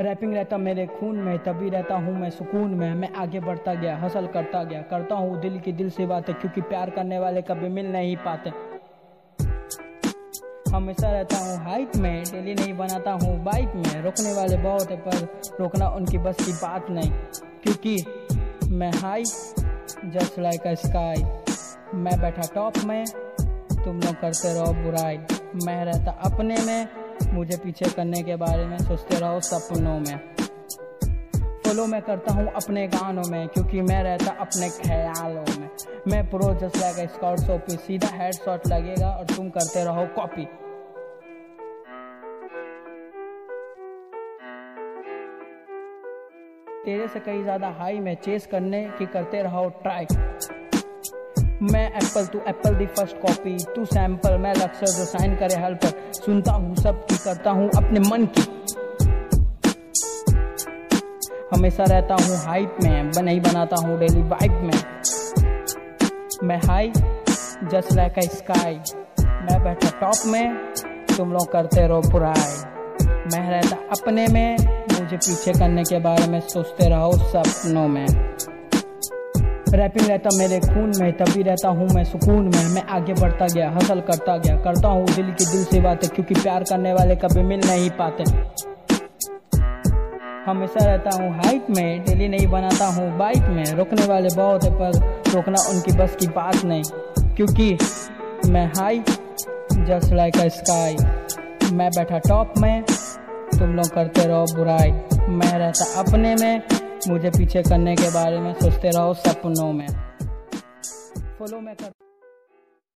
Wrapping रहता मेरे खून में, तभी रहता हूँ मैं सुकून में। मैं आगे बढ़ता गया हसल करता गया। करता हूँ दिल की दिल से बातें, क्योंकि प्यार करने वाले कभी मिल नहीं पाते। हमेशा रहता हूँ हाइट में डेली नहीं बनाता हूँ बाइक में। रोकने वाले बहुत है, पर रोकना उनकी बस की बात नहीं। क्योंकि मैं high just like a sky मैं बैठा टॉप में तुम लोग करते रहो बुराई। मैं रहता अपने में, मुझे पीछे करने के बारे में सोचते रहो सपनों में। फॉलो मैं करता हूँ अपने गानों में, क्योंकि मैं रहता अपने ख्यालों में। मैं प्रो जस्ट लाइक स्कॉट सोपी सीधा हेड शॉट लगेगा और तुम करते रहो कॉपी तेरे से कहीं ज़्यादा हाई में चेस करने की करते रहो ट्राई मैं एप्पल तू एप्पल दी फ़र्स्ट कॉपी तू सैंपल मैं लक्ष्य जो साइन करे हल पर सुनता हूँ सब की करता हूँ अपने मन की. हमेशा रहता हूँ हाइप में नहीं बनाता हूँ डेली वाइब में. मैं high just like a sky मैं बैठा टॉप में, तुम लोग करते रहो बुराई. मैं रहता अपने में, मुझे पीछे करने के बारे में सोचते रहो सपनों में. रैपिंग रहता मेरे खून में तभी रहता हूँ मैं सुकून में। मैं आगे बढ़ता गया हसल करता गया, करता हूँ दिल की दिल से बातें, क्योंकि प्यार करने वाले कभी मिल नहीं पाते। हमेशा रहता हूँ हाइट में डेली नहीं बनाता हूँ बाइक में। रोकने वाले बहुत है, पर रोकना उनकी बस की बात नहीं, क्योंकि मैं high just like a sky मैं बैठा टॉप में, तुम लोग करते रहो बुराई। मैं रहता अपने में मुझे पीछे करने के बारे में सोचते रहो सपनों में। फॉलो मैं कर